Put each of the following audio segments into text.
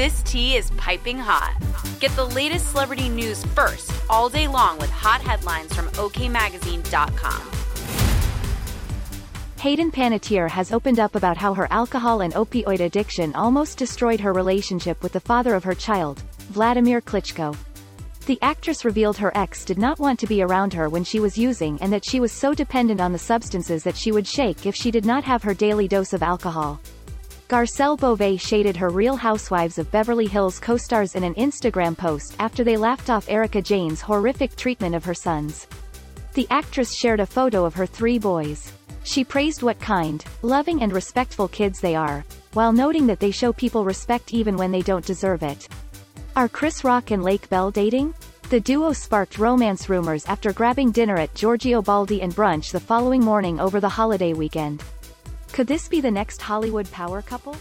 This tea is piping hot. Get the latest celebrity news first all day long with hot headlines from OKMagazine.com. Hayden Panettiere has opened up about how her alcohol and opioid addiction almost destroyed her relationship with the father of her child, Wladimir Klitschko. The actress revealed her ex did not want to be around her when she was using and that she was so dependent on the substances that she would shake if she did not have her daily dose of alcohol. Garcelle Beauvais shaded her Real Housewives of Beverly Hills co-stars in an Instagram post after they laughed off Erika Jayne's horrific treatment of her sons. The actress shared a photo of her three boys. She praised what kind, loving and respectful kids they are, while noting that they show people respect even when they don't deserve it. Are Chris Rock and Lake Bell dating? The duo sparked romance rumors after grabbing dinner at Giorgio Baldi and brunch the following morning over the holiday weekend. Could this be the next Hollywood power couple?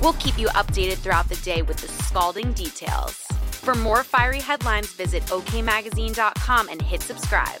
We'll keep you updated throughout the day with the scalding details. For more fiery headlines, visit OKMagazine.com and hit subscribe.